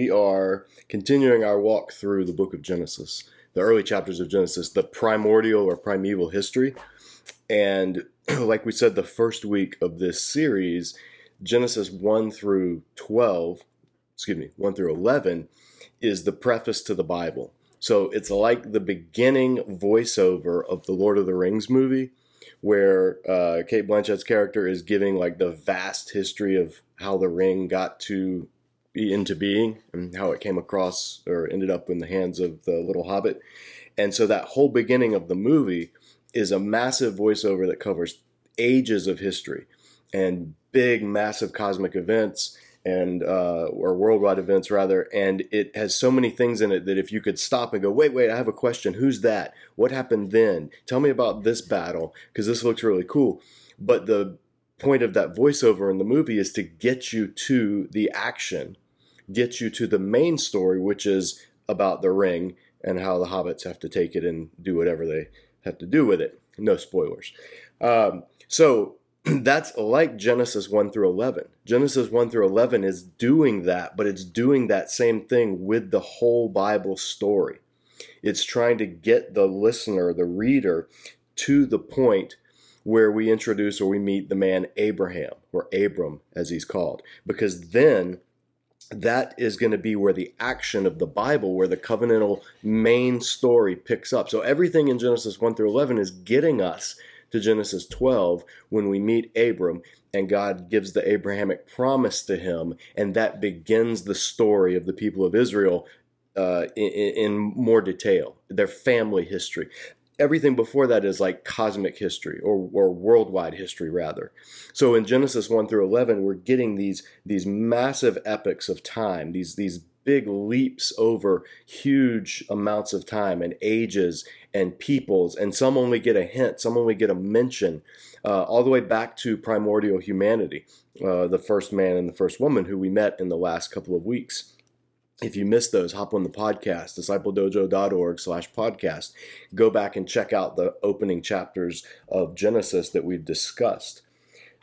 we are continuing our walk through the book of Genesis, the early chapters of Genesis, the primordial or primeval history. And like we said, the first week of this series, Genesis 1 through 12, excuse me, 1 through 11, is the preface to the Bible. So it's like the beginning voiceover of the Lord of the Rings movie, where uh, Cate Blanchett's character is giving like the vast history of how the ring got to be into being and how it came across or ended up in the hands of the little hobbit. And so that whole beginning of the movie is a massive voiceover that covers ages of history and big, massive cosmic events and uh, or worldwide events rather, and it has so many things in it that if you could stop and go, wait, wait, I have a question. Who's that? What happened then? Tell me about this battle because this looks really cool. But the point of that voiceover in the movie is to get you to the action, get you to the main story, which is about the ring and how the hobbits have to take it and do whatever they have to do with it. No spoilers. Um, so that's like Genesis 1 through 11. Genesis 1 through 11 is doing that, but it's doing that same thing with the whole Bible story. It's trying to get the listener, the reader, to the point where we introduce or we meet the man Abraham, or Abram as he's called, because then that is going to be where the action of the Bible, where the covenantal main story picks up. So everything in Genesis 1 through 11 is getting us to Genesis 12 when we meet Abram and God gives the Abrahamic promise to him, and that begins the story of the people of Israel uh, in, in, more detail, their family history. Everything before that is like cosmic history or, or worldwide history, rather. So in Genesis 1 through 11, we're getting these, these massive epics of time, these, these big leaps over huge amounts of time and ages and peoples, and some only get a hint, some only get a mention, uh, all the way back to primordial humanity, uh, the first man and the first woman who we met in the last couple of weeks. If you missed those, hop on the podcast, discipledojo.org slash podcast. Go back and check out the opening chapters of Genesis that we've discussed.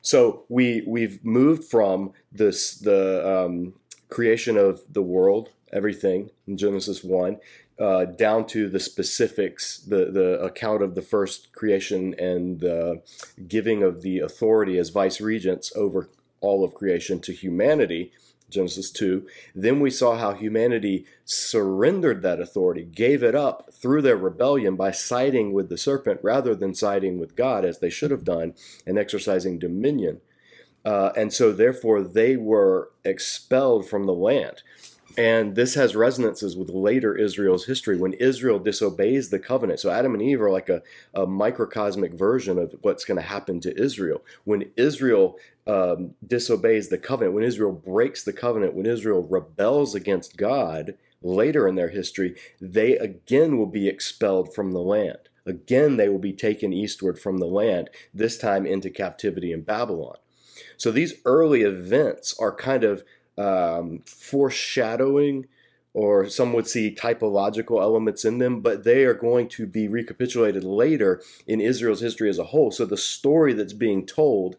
So we we've moved from this the um, creation of the world, everything in Genesis 1, uh, down to the specifics, the, the account of the first creation and the giving of the authority as vice regents over all of creation to humanity, Genesis 2. Then we saw how humanity surrendered that authority, gave it up through their rebellion by siding with the serpent rather than siding with God as they should have done and exercising dominion. Uh, and so, therefore, they were expelled from the land. And this has resonances with later Israel's history when Israel disobeys the covenant. So Adam and Eve are like a, a microcosmic version of what's going to happen to Israel. When Israel um, disobeys the covenant, when Israel breaks the covenant, when Israel rebels against God later in their history, they again will be expelled from the land. Again, they will be taken eastward from the land, this time into captivity in Babylon. So these early events are kind of um, foreshadowing, or some would see typological elements in them, but they are going to be recapitulated later in Israel's history as a whole. So the story that's being told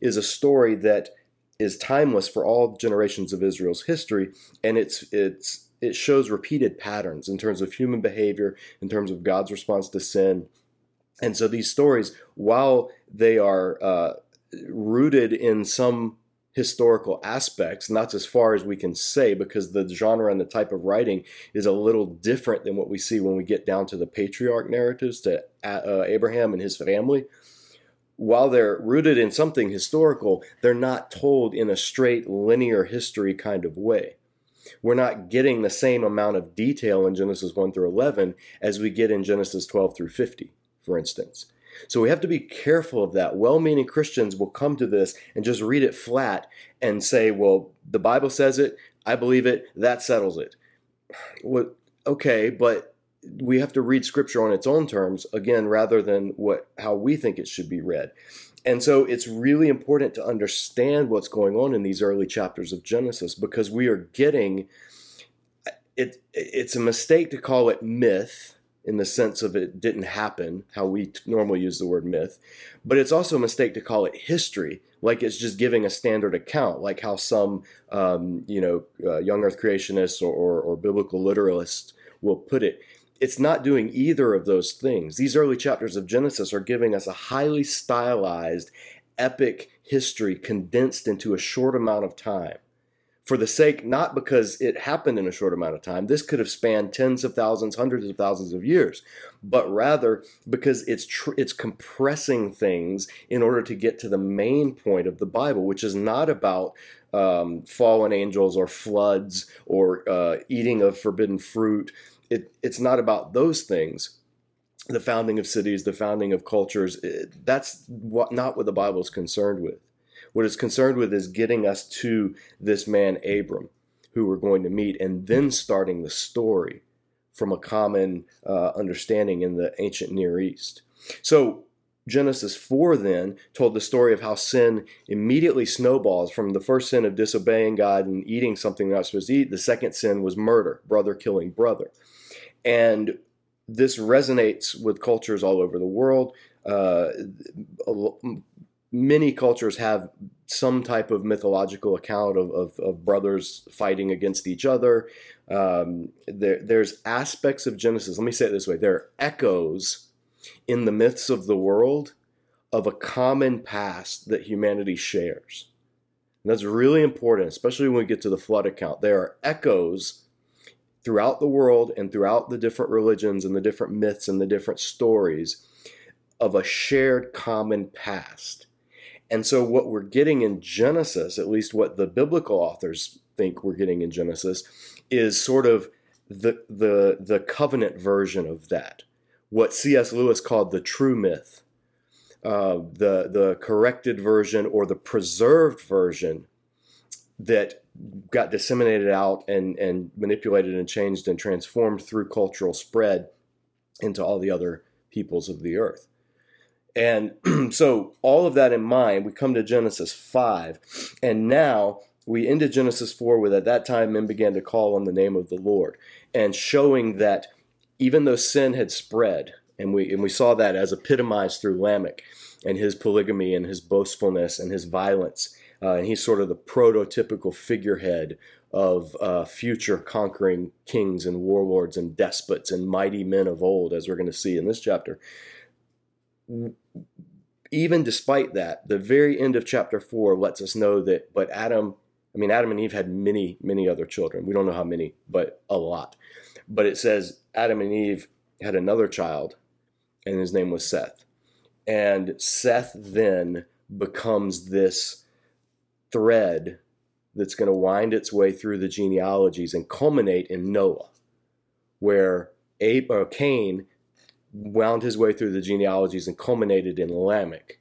is a story that is timeless for all generations of Israel's history, and it's it's it shows repeated patterns in terms of human behavior, in terms of God's response to sin. And so these stories, while they are uh, rooted in some historical aspects, and that's as far as we can say because the genre and the type of writing is a little different than what we see when we get down to the patriarch narratives to uh, Abraham and his family. While they're rooted in something historical, they're not told in a straight linear history kind of way. We're not getting the same amount of detail in Genesis 1 through 11 as we get in Genesis 12 through 50, for instance. So we have to be careful of that. Well meaning Christians will come to this and just read it flat and say, well, the Bible says it, I believe it, that settles it. Okay, but we have to read scripture on its own terms again rather than what how we think it should be read. And so it's really important to understand what's going on in these early chapters of Genesis because we are getting it it's a mistake to call it myth in the sense of it didn't happen, how we normally use the word myth, but it's also a mistake to call it history, like it's just giving a standard account, like how some, um, you know, uh, young Earth creationists or, or, or biblical literalists will put it. It's not doing either of those things. These early chapters of Genesis are giving us a highly stylized, epic history condensed into a short amount of time for the sake, not because it happened in a short amount of time, this could have spanned tens of thousands, hundreds of thousands of years, but rather because it's tr- it's compressing things in order to get to the main point of the Bible, which is not about um, fallen angels or floods or uh, eating of forbidden fruit. It, it's not about those things. The founding of cities, the founding of cultures, it, that's what, not what the Bible is concerned with. What it's concerned with is getting us to this man, Abram, who we're going to meet, and then starting the story from a common uh, understanding in the ancient Near East. So, Genesis 4 then told the story of how sin immediately snowballs from the first sin of disobeying God and eating something they're not supposed to eat. The second sin was murder, brother killing brother. And this resonates with cultures all over the world. Uh, many cultures have some type of mythological account of, of, of brothers fighting against each other. Um, there, there's aspects of Genesis, let me say it this way there are echoes in the myths of the world of a common past that humanity shares. And that's really important, especially when we get to the flood account. There are echoes throughout the world and throughout the different religions and the different myths and the different stories of a shared common past. And so, what we're getting in Genesis, at least what the biblical authors think we're getting in Genesis, is sort of the the the covenant version of that. What C.S. Lewis called the true myth, uh, the the corrected version or the preserved version that got disseminated out and and manipulated and changed and transformed through cultural spread into all the other peoples of the earth. And so, all of that in mind, we come to Genesis 5. And now we end ended Genesis 4 with at that time men began to call on the name of the Lord, and showing that even though sin had spread, and we, and we saw that as epitomized through Lamech and his polygamy and his boastfulness and his violence. Uh, and he's sort of the prototypical figurehead of uh, future conquering kings and warlords and despots and mighty men of old, as we're going to see in this chapter even despite that, the very end of chapter four lets us know that, but Adam, I mean, Adam and Eve had many, many other children. We don't know how many, but a lot. But it says Adam and Eve had another child, and his name was Seth. And Seth then becomes this thread that's going to wind its way through the genealogies and culminate in Noah, where Abe, or Cain wound his way through the genealogies and culminated in Lamech.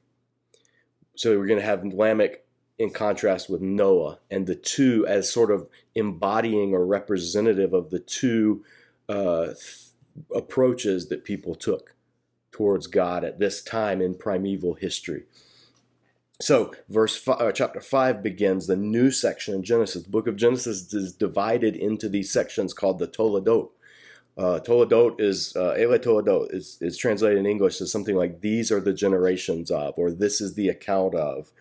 So we're going to have Lamech in contrast with Noah, and the two as sort of embodying or representative of the two uh, th- approaches that people took towards God at this time in primeval history. So, verse five, uh, chapter five begins the new section in Genesis. The book of Genesis is divided into these sections called the Toledot. Uh, Toledot is uh, Ele Toledot is, is translated in English as something like "These are the generations of," or "This is the account of."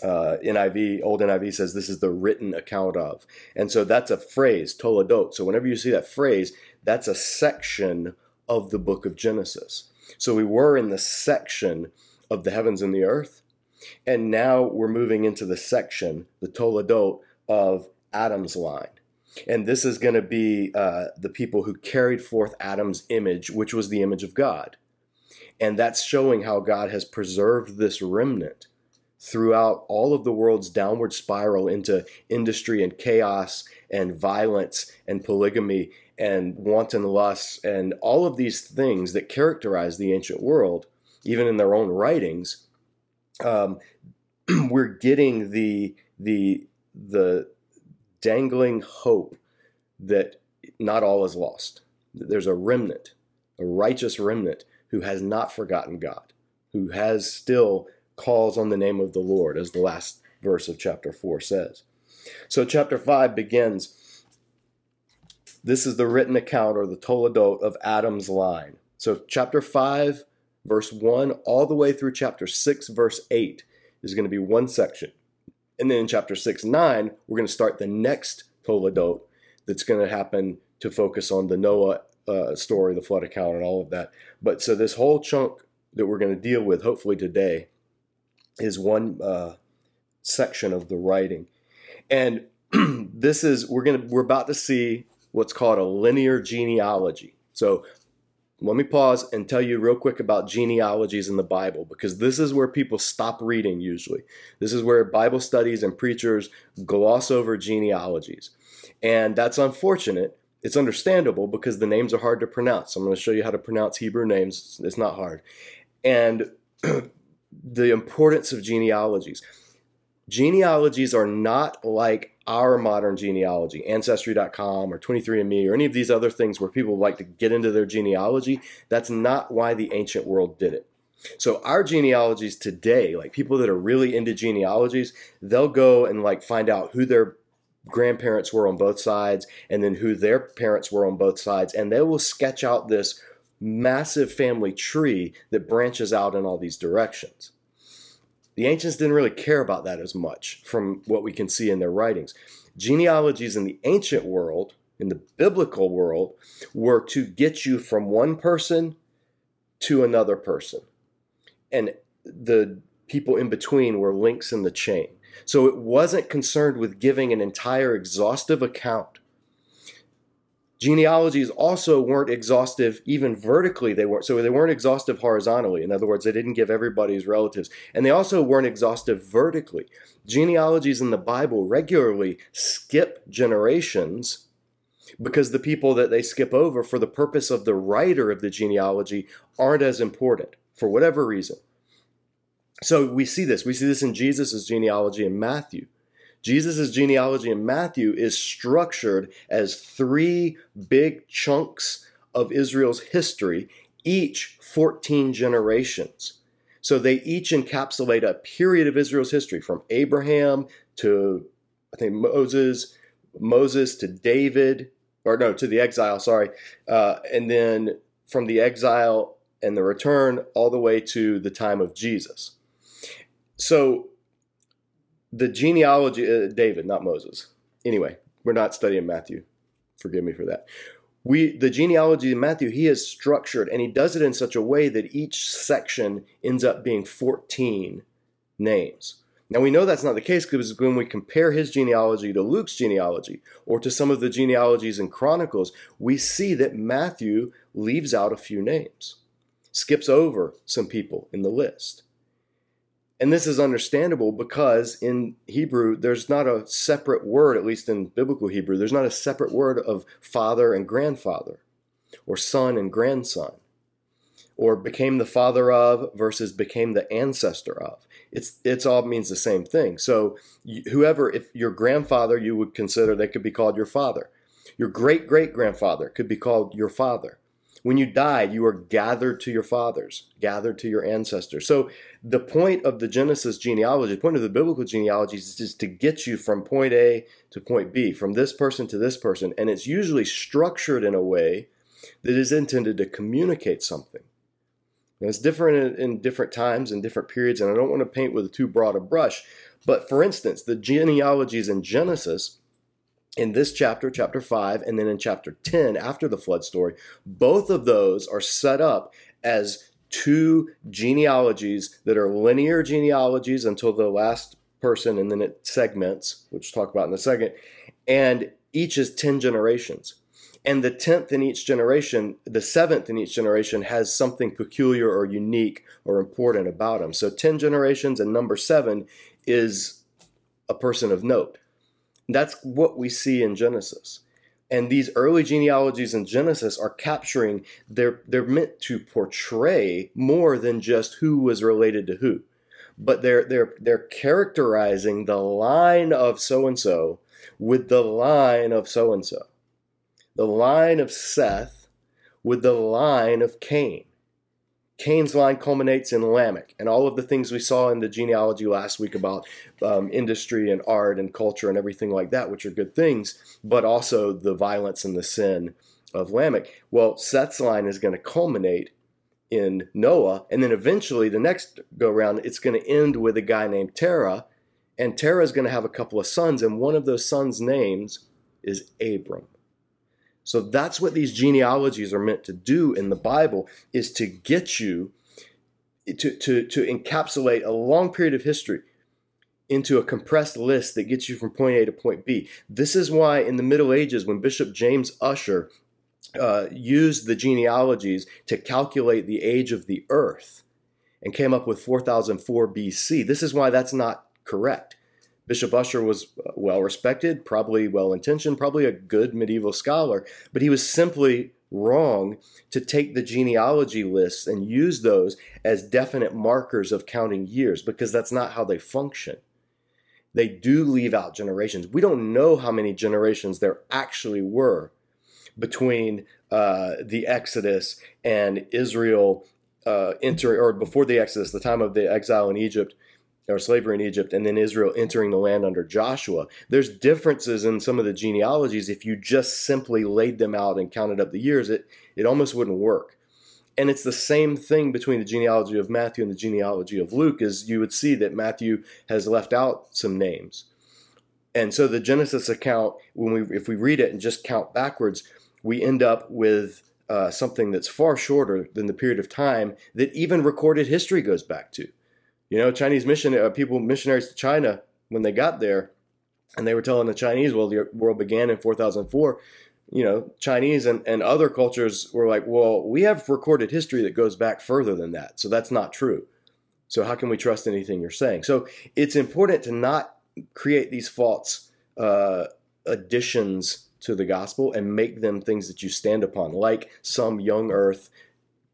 Uh, NIV, old NIV says this is the written account of, and so that's a phrase, Toledot. So whenever you see that phrase, that's a section of the book of Genesis. So we were in the section of the heavens and the earth, and now we're moving into the section, the Toledot of Adam's line. And this is going to be uh, the people who carried forth Adam's image, which was the image of God. And that's showing how God has preserved this remnant throughout all of the world's downward spiral into industry and chaos and violence and polygamy and wanton lust and all of these things that characterize the ancient world, even in their own writings. Um, we're getting the the the dangling hope that not all is lost. That There's a remnant, a righteous remnant who has not forgotten God, who has still calls on the name of the Lord, as the last verse of chapter 4 says. So, chapter 5 begins this is the written account or the Toledot of Adam's line. So, chapter 5, verse 1, all the way through chapter 6, verse 8 is going to be one section. And then in chapter 6, 9, we're going to start the next Toledot that's going to happen to focus on the Noah uh, story, the flood account, and all of that. But so this whole chunk that we're going to deal with, hopefully today, is one uh, section of the writing, and this is we're gonna we're about to see what's called a linear genealogy. So let me pause and tell you real quick about genealogies in the Bible because this is where people stop reading usually. This is where Bible studies and preachers gloss over genealogies. And that's unfortunate. It's understandable because the names are hard to pronounce. I'm going to show you how to pronounce Hebrew names. It's not hard. And the importance of genealogies. Genealogies are not like our modern genealogy, Ancestry.com or 23andMe or any of these other things where people like to get into their genealogy. That's not why the ancient world did it. So our genealogies today, like people that are really into genealogies, they'll go and like find out who their grandparents were on both sides and then who their parents were on both sides and they will sketch out this massive family tree that branches out in all these directions. The ancients didn't really care about that as much from what we can see in their writings. Genealogies in the ancient world, in the biblical world, were to get you from one person to another person. And the people in between were links in the chain. So it wasn't concerned with giving an entire exhaustive account Genealogies also weren't exhaustive even vertically. They weren't so they weren't exhaustive horizontally. In other words, they didn't give everybody's relatives, and they also weren't exhaustive vertically. Genealogies in the Bible regularly skip generations because the people that they skip over for the purpose of the writer of the genealogy aren't as important for whatever reason. So we see this. We see this in Jesus' genealogy in Matthew. Jesus' genealogy in Matthew is structured as three big chunks of Israel's history, each 14 generations. So they each encapsulate a period of Israel's history from Abraham to, I think, Moses, Moses to David, or no, to the exile, sorry. Uh, and then from the exile and the return all the way to the time of Jesus. So the genealogy, uh, David, not Moses. Anyway, we're not studying Matthew. Forgive me for that. We, the genealogy in Matthew, he is structured and he does it in such a way that each section ends up being 14 names. Now we know that's not the case because when we compare his genealogy to Luke's genealogy or to some of the genealogies in Chronicles, we see that Matthew leaves out a few names, skips over some people in the list. And this is understandable because in Hebrew, there's not a separate word, at least in biblical Hebrew, there's not a separate word of father and grandfather, or son and grandson, or became the father of versus became the ancestor of. It's, it's all means the same thing. So, whoever, if your grandfather, you would consider they could be called your father. Your great great grandfather could be called your father. When you died, you were gathered to your fathers, gathered to your ancestors. So the point of the Genesis genealogy, the point of the biblical genealogy is to get you from point A to point B, from this person to this person. And it's usually structured in a way that is intended to communicate something. Now, it's different in, in different times and different periods, and I don't want to paint with too broad a brush. But for instance, the genealogies in Genesis in this chapter, chapter 5, and then in chapter 10, after the flood story, both of those are set up as two genealogies that are linear genealogies until the last person, and then it segments, which we'll talk about in a second, and each is 10 generations. And the 10th in each generation, the seventh in each generation has something peculiar or unique or important about them. So 10 generations and number seven is a person of note. That's what we see in Genesis. And these early genealogies in Genesis are capturing, they're, they're meant to portray more than just who was related to who. But they're, they're, they're characterizing the line of so and so with the line of so and so. The line of Seth with the line of Cain. Cain's line culminates in Lamech, and all of the things we saw in the genealogy last week about um, industry and art and culture and everything like that, which are good things, but also the violence and the sin of Lamech. Well, Seth's line is going to culminate in Noah, and then eventually the next go around, it's going to end with a guy named Terah, and Terah is going to have a couple of sons, and one of those sons' names is Abram. So that's what these genealogies are meant to do in the Bible is to get you to, to, to encapsulate a long period of history into a compressed list that gets you from point A to point B. This is why in the Middle Ages, when Bishop James Ussher uh, used the genealogies to calculate the age of the earth and came up with 4004 BC, this is why that's not correct. Bishop Ussher was uh, well respected, probably well intentioned, probably a good medieval scholar, but he was simply wrong to take the genealogy lists and use those as definite markers of counting years because that's not how they function. They do leave out generations. We don't know how many generations there actually were between uh, the Exodus and Israel uh, entering, or before the Exodus, the time of the exile in Egypt or slavery in Egypt, and then Israel entering the land under Joshua. There's differences in some of the genealogies. If you just simply laid them out and counted up the years, it, it almost wouldn't work. And it's the same thing between the genealogy of Matthew and the genealogy of Luke, is you would see that Matthew has left out some names. And so the Genesis account, when we if we read it and just count backwards, we end up with uh, something that's far shorter than the period of time that even recorded history goes back to. You know, Chinese mission uh, people, missionaries to China, when they got there, and they were telling the Chinese, well, the world began in 4004. You know, Chinese and, and other cultures were like, well, we have recorded history that goes back further than that. So that's not true. So how can we trust anything you're saying? So it's important to not create these false uh, additions to the gospel and make them things that you stand upon, like some young earth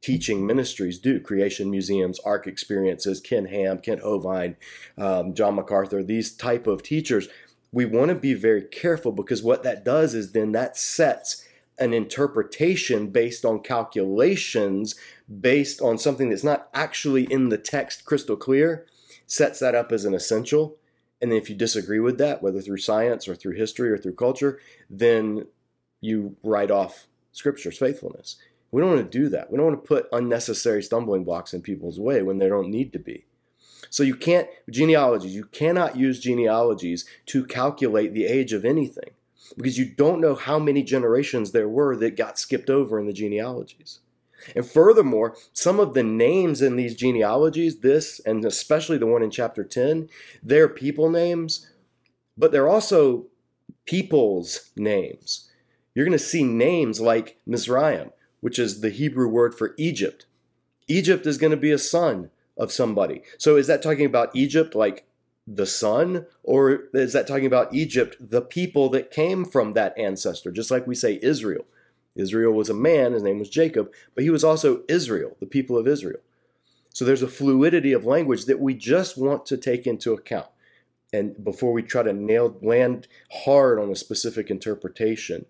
teaching ministries do. Creation museums ark experiences ken ham kent hovind um, john macarthur these type of teachers. We want to be very careful because what that does is then that sets an interpretation based on calculations based on something that's not actually in the text crystal clear sets that up as an essential. And then if you disagree with that whether through science or through history or through culture then you write off scripture's faithfulness we don't want to do that. We don't want to put unnecessary stumbling blocks in people's way when they don't need to be. So you can't, genealogies, you cannot use genealogies to calculate the age of anything because you don't know how many generations there were that got skipped over in the genealogies. And furthermore, some of the names in these genealogies, this and especially the one in chapter 10, they're people names, but they're also people's names. You're going to see names like Mizraim which is the Hebrew word for Egypt. Egypt is going to be a son of somebody. So is that talking about Egypt like the son? Or is that talking about Egypt, the people that came from that ancestor? Just like we say Israel. Israel was a man, his name was Jacob, but he was also Israel, the people of Israel. So there's a fluidity of language that we just want to take into account. And before we try to nail land hard on a specific interpretation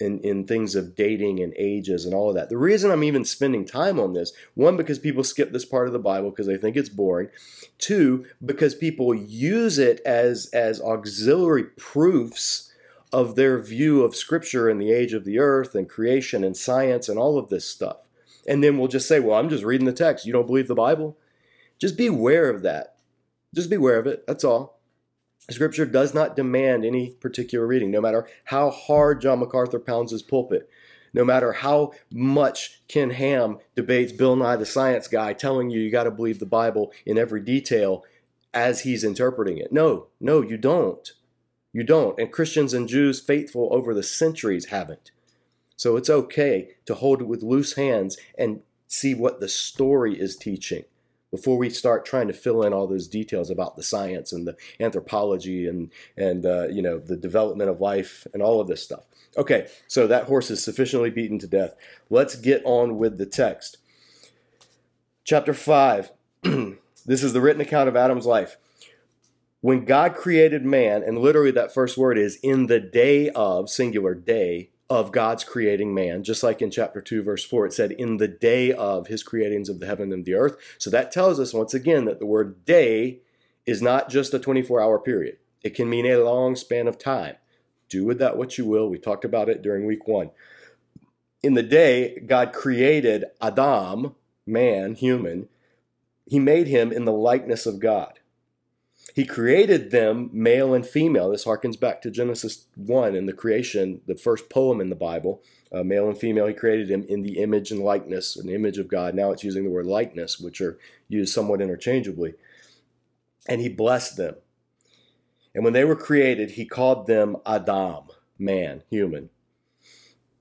in, in things of dating and ages and all of that. The reason I'm even spending time on this, one, because people skip this part of the Bible because they think it's boring. Two, because people use it as, as auxiliary proofs of their view of Scripture and the age of the earth and creation and science and all of this stuff. And then we'll just say, well, I'm just reading the text. You don't believe the Bible? Just be aware of that. Just be aware of it. That's all. Scripture does not demand any particular reading, no matter how hard John MacArthur pounds his pulpit, no matter how much Ken Ham debates Bill Nye the Science Guy, telling you you got to believe the Bible in every detail as he's interpreting it. No, no, you don't. You don't. And Christians and Jews faithful over the centuries haven't. So it's okay to hold it with loose hands and see what the story is teaching before we start trying to fill in all those details about the science and the anthropology and and uh, you know the development of life and all of this stuff. Okay, so that horse is sufficiently beaten to death. Let's get on with the text. Chapter five. this is the written account of Adam's life. When God created man, and literally that first word is in the day of singular day of God's creating man, just like in chapter 2, verse 4, it said, in the day of his creatings of the heaven and the earth. So that tells us once again that the word day is not just a 24 hour period, it can mean a long span of time. Do with that what you will. We talked about it during week one. in the day God created Adam, man, human, he made him in the likeness of God. He created them male and female. This harkens back to Genesis 1 in the creation, the first poem in the Bible. Uh, male and female, he created him in the image and likeness, an image of God. Now it's using the word likeness, which are used somewhat interchangeably. And he blessed them. And when they were created, he called them Adam, man, human.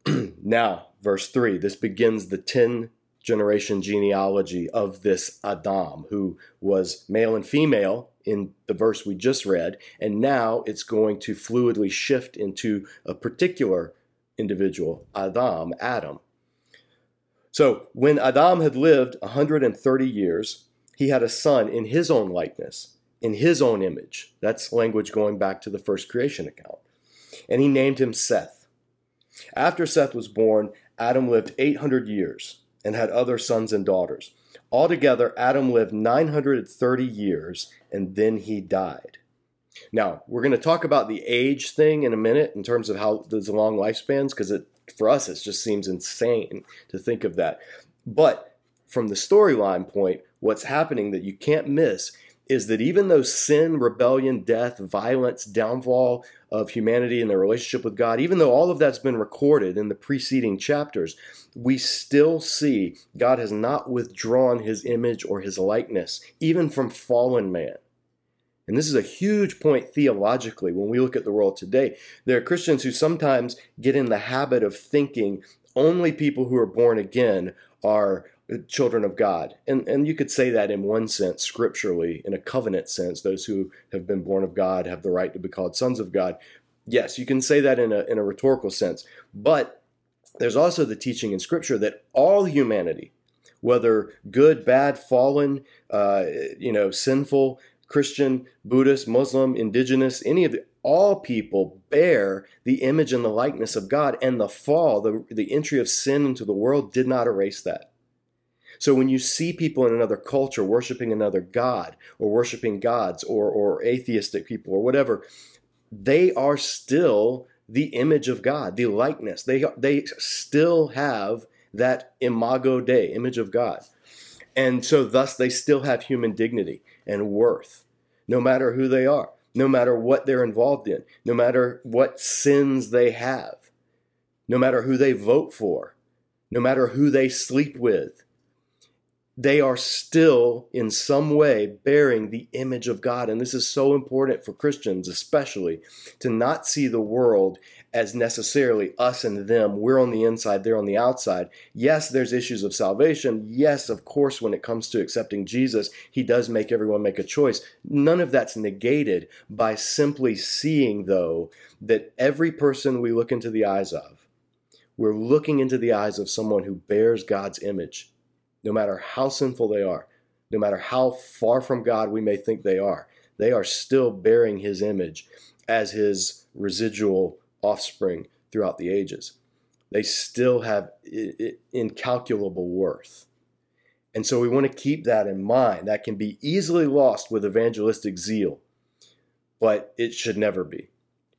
now, verse 3, this begins the 10 generation genealogy of this Adam, who was male and female in the verse we just read, and now it's going to fluidly shift into a particular individual, Adam, Adam. So when Adam had lived 130 years, he had a son in his own likeness, in his own image. That's language going back to the first creation account. And he named him Seth. After Seth was born, Adam lived 800 years and had other sons and daughters. Altogether, Adam lived 930 years and then he died. Now, we're going to talk about the age thing in a minute in terms of how those long lifespans, because it for us it just seems insane to think of that. But from the storyline point, what's happening that you can't miss is that even though sin, rebellion, death, violence, downfall of humanity and their relationship with God, even though all of that's been recorded in the preceding chapters, we still see God has not withdrawn his image or his likeness, even from fallen man. And this is a huge point theologically when we look at the world today. There are Christians who sometimes get in the habit of thinking only people who are born again are children of God. And, and you could say that in one sense, scripturally, in a covenant sense, those who have been born of God have the right to be called sons of God. Yes, you can say that in a, in a rhetorical sense. But there's also the teaching in scripture that all humanity, whether good, bad, fallen, uh, you know, sinful, Christian, Buddhist, Muslim, indigenous, any of the all people bear the image and the likeness of God, and the fall, the, the entry of sin into the world did not erase that. So when you see people in another culture worshiping another god or worshiping gods or, or atheistic people or whatever, they are still the image of God, the likeness. They, they still have that imago Dei, image of God. And so thus they still have human dignity and worth, no matter who they are, no matter what they're involved in, no matter what sins they have, no matter who they vote for, no matter who they sleep with, they are still in some way bearing the image of God. And this is so important for Christians, especially, to not see the world as necessarily us and them. We're on the inside, they're on the outside. Yes, there's issues of salvation. Yes, of course, when it comes to accepting Jesus, he does make everyone make a choice. None of that's negated by simply seeing, though, that every person we look into the eyes of, we're looking into the eyes of someone who bears God's image no matter how sinful they are, no matter how far from God we may think they are, they are still bearing his image as his residual offspring throughout the ages. They still have incalculable worth. And so we want to keep that in mind. That can be easily lost with evangelistic zeal, but it should never be.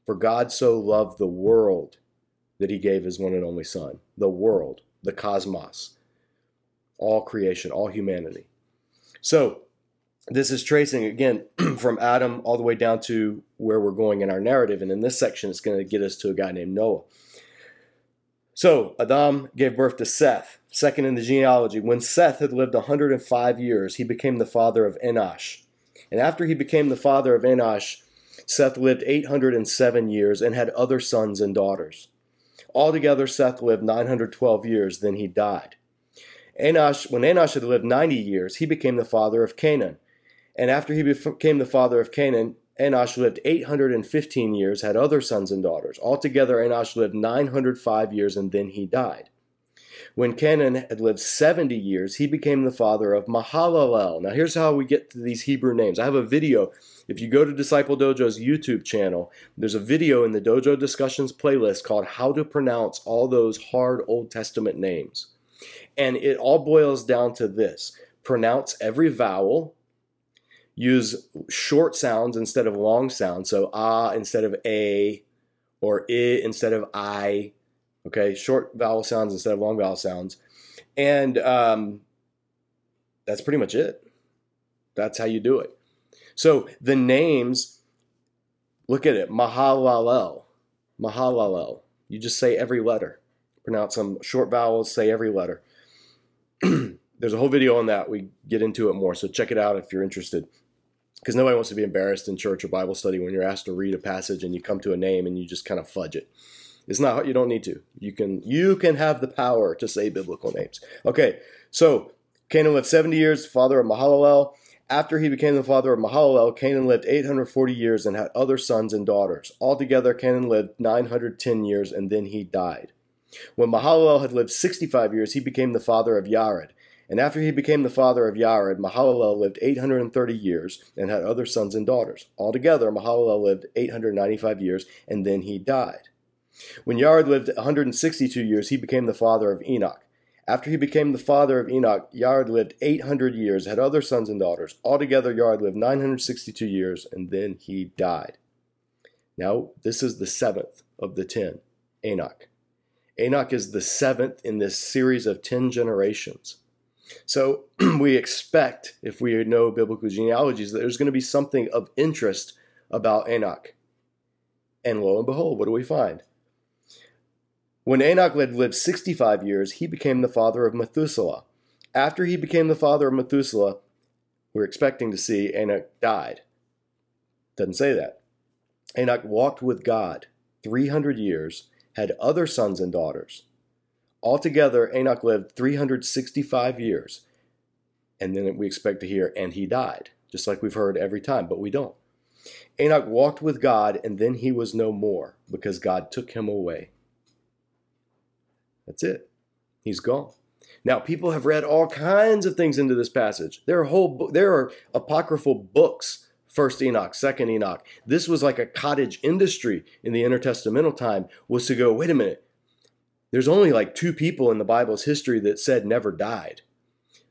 For God so loved the world that he gave his one and only Son, the world, the cosmos all creation, all humanity. So, this is tracing again from Adam all the way down to where we're going in our narrative. And in this section, it's going to get us to a guy named Noah. So, Adam gave birth to Seth, second in the genealogy. When Seth had lived 105 years, he became the father of Enosh. And after he became the father of Enosh, Seth lived 807 years and had other sons and daughters. Altogether, Seth lived 912 years, then he died. Enosh, when Enosh had lived 90 years, he became the father of Kenan. And after he became the father of Kenan, Enosh lived 815 years, had other sons and daughters. Altogether, Enosh lived 905 years, and then he died. When Kenan had lived 70 years, he became the father of Mahalalel. Now, here's how we get to these Hebrew names. I have a video. If you go to Disciple Dojo's YouTube channel, there's a video in the Dojo Discussions playlist called How to Pronounce All Those Hard Old Testament Names. And it all boils down to this pronounce every vowel, use short sounds instead of long sounds. So ah instead of a, or i instead of I, Okay, short vowel sounds instead of long vowel sounds. And um, that's pretty much it. That's how you do it. So the names, look at it Mahalalel. Mahalalel. You just say every letter. Pronounce them short vowels, say every letter. There's a whole video on that. We get into it more. So check it out if you're interested. Because nobody wants to be embarrassed in church or Bible study when you're asked to read a passage and you come to a name and you just kind of fudge it. It's not you don't need to. You can you can have the power to say biblical names. Okay, so Kenan lived 70 years, father of Mahalalel. After he became the father of Mahalalel, Kenan lived 840 years and had other sons and daughters. Altogether, Kenan lived 910 years and then he died. When Mahalalel had lived 65 years, he became the father of Yared. And after he became the father of Yared, Mahalalel lived 830 years and had other sons and daughters. Altogether, Mahalalel lived 895 years and then he died. When Yared lived 162 years, he became the father of Enoch. After he became the father of Enoch, Yared lived 800 years, had other sons and daughters. Altogether, Yared lived 962 years, and then he died. Now, this is the seventh of the ten, Enoch. Enoch is the seventh in this series of 10 generations. So we expect, if we know biblical genealogies, that there's going to be something of interest about Enoch. And lo and behold, what do we find? When Enoch had lived 65 years, he became the father of Methuselah. After he became the father of Methuselah, we're expecting to see Enoch died. Doesn't say that. Enoch walked with God 300 years, had other sons and daughters. Altogether, Enoch lived 365 years. And then we expect to hear, and he died, just like we've heard every time, but we don't. Enoch walked with God, and then he was no more, because God took him away. That's it. He's gone. Now, people have read all kinds of things into this passage. There are whole there are apocryphal books. First Enoch, Second Enoch. This was like a cottage industry in the intertestamental time. Was to go. Wait a minute. There's only like two people in the Bible's history that said never died.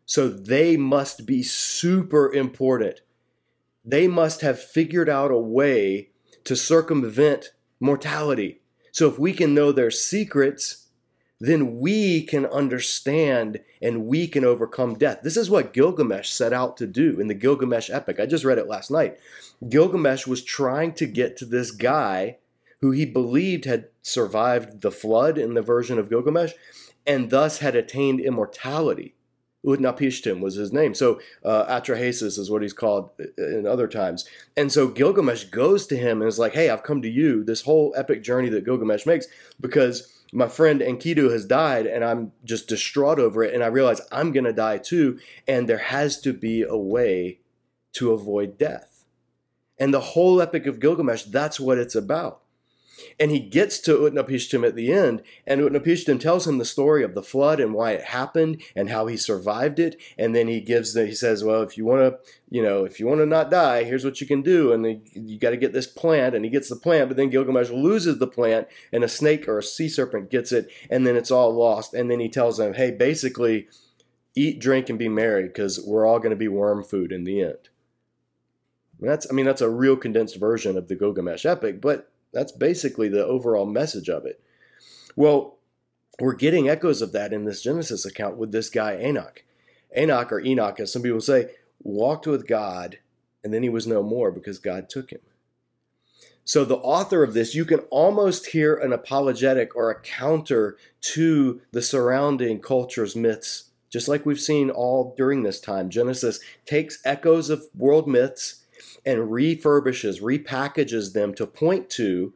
So they must be super important. They must have figured out a way to circumvent mortality. So if we can know their secrets, then we can understand and we can overcome death. This is what Gilgamesh set out to do in the Gilgamesh epic. I just read it last night. Gilgamesh was trying to get to this guy who he believed had survived the flood in the version of Gilgamesh and thus had attained immortality. Utnapishtim was his name. So uh, Atrahasis is what he's called in other times. And so Gilgamesh goes to him and is like, hey, I've come to you, this whole epic journey that Gilgamesh makes, because my friend Enkidu has died and I'm just distraught over it. And I realize I'm going to die too. And there has to be a way to avoid death. And the whole Epic of Gilgamesh, that's what it's about. And he gets to Utnapishtim at the end, and Utnapishtim tells him the story of the flood and why it happened and how he survived it. And then he gives the, he says, well, if you want to, you know, if you want to not die, here's what you can do. And then you got to get this plant, and he gets the plant, but then Gilgamesh loses the plant, and a snake or a sea serpent gets it, and then it's all lost. And then he tells him, hey, basically, eat, drink, and be merry, because we're all going to be worm food in the end. And that's, I mean, that's a real condensed version of the Gilgamesh epic, but that's basically the overall message of it. Well, we're getting echoes of that in this Genesis account with this guy Enoch. Enoch, or Enoch, as some people say, walked with God and then he was no more because God took him. So, the author of this, you can almost hear an apologetic or a counter to the surrounding culture's myths, just like we've seen all during this time. Genesis takes echoes of world myths and refurbishes, repackages them to point to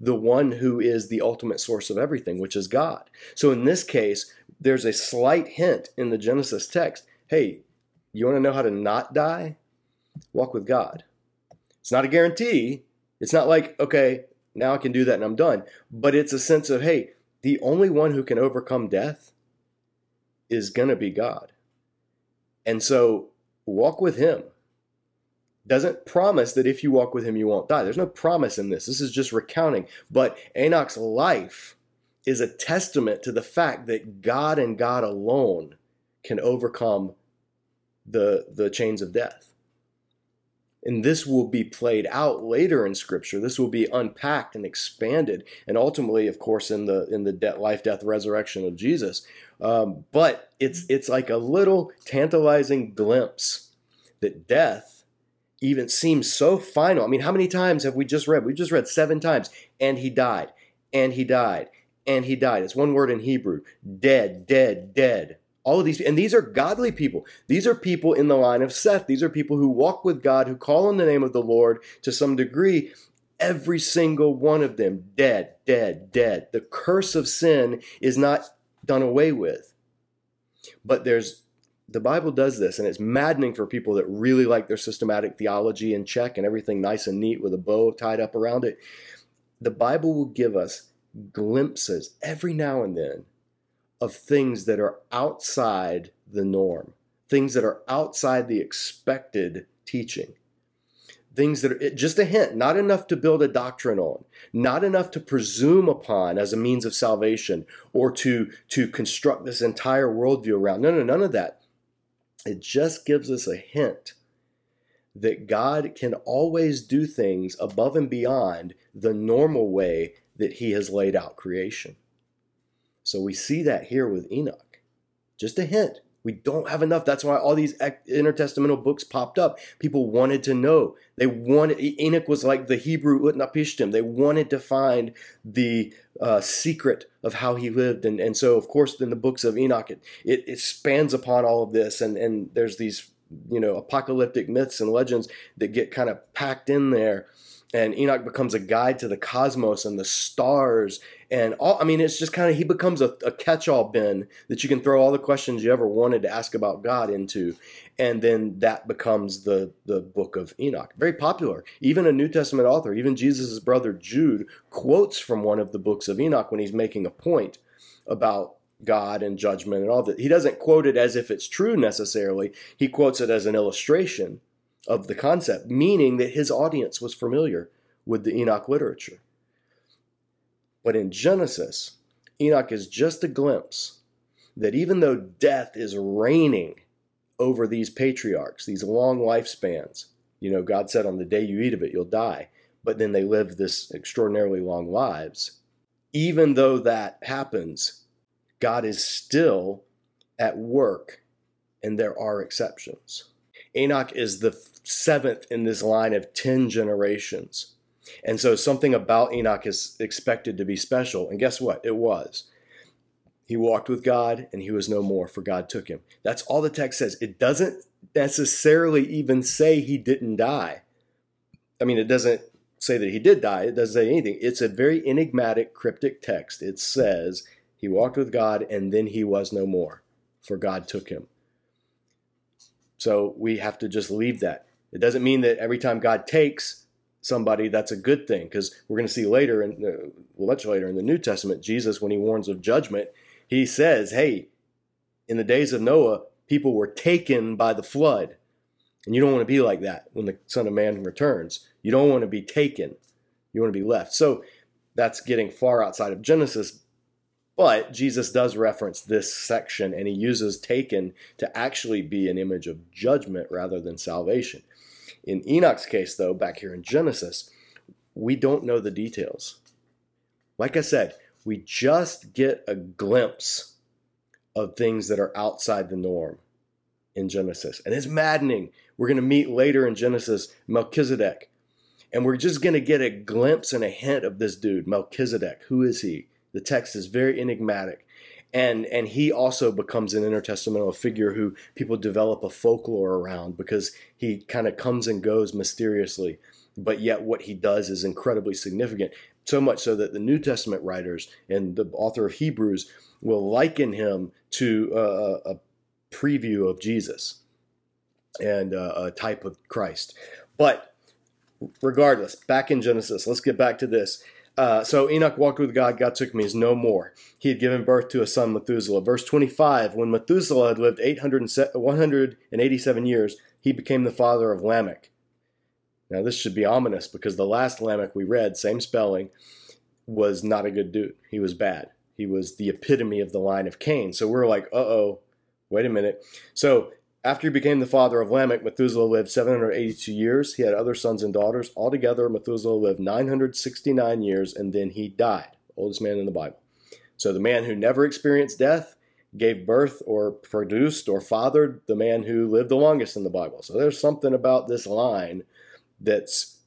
the one who is the ultimate source of everything, which is God. So in this case, there's a slight hint in the Genesis text hey, you want to know how to not die? Walk with God. It's not a guarantee. It's not like, okay, now I can do that and I'm done. But it's a sense of, hey, the only one who can overcome death is going to be God. And so walk with Him doesn't promise that if you walk with him, you won't die. There's no promise in this. This is just recounting. But Enoch's life is a testament to the fact that God and God alone can overcome the, the chains of death. And this will be played out later in Scripture. This will be unpacked and expanded, and ultimately, of course, in the in the life, death, resurrection of Jesus. Um, but it's it's like a little tantalizing glimpse that death even seems so final. I mean, how many times have we just read? We've just read seven times, and he died, and he died, and he died. It's one word in Hebrew: dead, dead, dead. All of these, and these are godly people. These are people in the line of Seth. These are people who walk with God, who call on the name of the Lord to some degree. Every single one of them dead, dead, dead. The curse of sin is not done away with. But there's the Bible does this, and it's maddening for people that really like their systematic theology in check and everything nice and neat with a bow tied up around it. The Bible will give us glimpses every now and then of things that are outside the norm, things that are outside the expected teaching. Things that are just a hint, not enough to build a doctrine on, not enough to presume upon as a means of salvation or to, to construct this entire worldview around. No, no, none of that. It just gives us a hint that God can always do things above and beyond the normal way that He has laid out creation. So we see that here with Enoch. Just a hint. We don't have enough. That's why all these intertestamental books popped up. People wanted to know. They wanted Enoch was like the Hebrew Utnapishtim. They wanted to find the uh, secret of how he lived, and and so of course in the books of Enoch it, it, it spans upon all of this, and and there's these you know apocalyptic myths and legends that get kind of packed in there and Enoch becomes a guide to the cosmos and the stars and all I mean it's just kind of he becomes a, a catch-all bin that you can throw all the questions you ever wanted to ask about God into and then that becomes the the book of Enoch. Very popular. Even a New Testament author even Jesus' brother Jude quotes from one of the books of Enoch when he's making a point about God and judgment and all that. He doesn't quote it as if it's true necessarily. He quotes it as an illustration of the concept, meaning that his audience was familiar with the Enoch literature. But in Genesis, Enoch is just a glimpse that even though death is reigning over these patriarchs, these long lifespans, you know, God said on the day you eat of it, you'll die, but then they live this extraordinarily long lives. Even though that happens, God is still at work, and there are exceptions. Enoch is the seventh in this line of 10 generations. And so something about Enoch is expected to be special. And guess what? It was. He walked with God and he was no more, for God took him. That's all the text says. It doesn't necessarily even say he didn't die. I mean, it doesn't say that he did die, it doesn't say anything. It's a very enigmatic, cryptic text. It says he walked with God and then he was no more, for God took him. So we have to just leave that. It doesn't mean that every time God takes somebody, that's a good thing, because we're going to see later, in the, much later in the New Testament, Jesus, when he warns of judgment, he says, "Hey, in the days of Noah, people were taken by the flood, and you don't want to be like that when the Son of Man returns. You don't want to be taken; you want to be left." So that's getting far outside of Genesis, but Jesus does reference this section and he uses taken to actually be an image of judgment rather than salvation. In Enoch's case, though, back here in Genesis, we don't know the details. Like I said, we just get a glimpse of things that are outside the norm in Genesis. And it's maddening. We're going to meet later in Genesis Melchizedek. And we're just going to get a glimpse and a hint of this dude, Melchizedek. Who is he? The text is very enigmatic. And, and he also becomes an intertestamental figure who people develop a folklore around because he kind of comes and goes mysteriously, but yet what he does is incredibly significant. So much so that the New Testament writers and the author of Hebrews will liken him to a, a preview of Jesus and a, a type of Christ. But regardless, back in Genesis, let's get back to this. Uh, so Enoch walked with God, God took him, he's no more. He had given birth to a son, Methuselah. Verse 25 When Methuselah had lived 187 years, he became the father of Lamech. Now, this should be ominous because the last Lamech we read, same spelling, was not a good dude. He was bad. He was the epitome of the line of Cain. So we're like, uh oh, wait a minute. So After he became the father of Lamech, Methuselah lived 782 years. He had other sons and daughters. Altogether, Methuselah lived 969 years and then he died. Oldest man in the Bible. So the man who never experienced death gave birth or produced or fathered the man who lived the longest in the Bible. So there's something about this line that's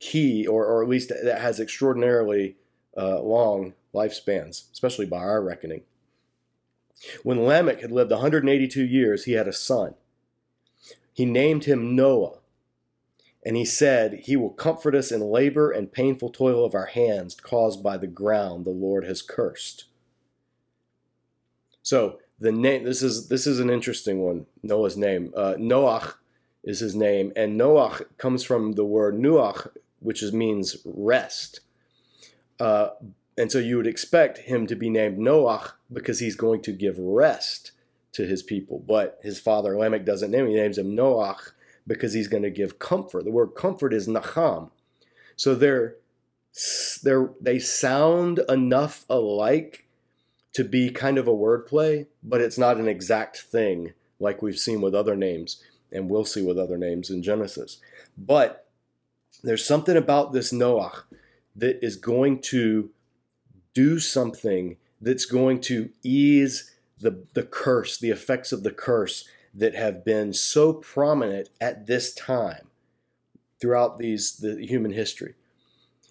key, or, or at least that has extraordinarily uh, long lifespans, especially by our reckoning. When Lamech had lived 182 years, he had a son. He named him Noah. And he said, He will comfort us in labor and painful toil of our hands caused by the ground the Lord has cursed. So the name this is this is an interesting one. Noah's name. Uh, Noach is his name, and Noach comes from the word nuach, which is, means rest. Uh, and so you would expect him to be named Noach because he's going to give rest to his people. But his father Lamech doesn't name him. He names him Noach because he's going to give comfort. The word comfort is nacham. So they're, they're, they sound enough alike to be kind of a wordplay, but it's not an exact thing like we've seen with other names and we'll see with other names in Genesis. But there's something about this Noach that is going to do something that's going to ease the, the curse, the effects of the curse that have been so prominent at this time throughout these the human history.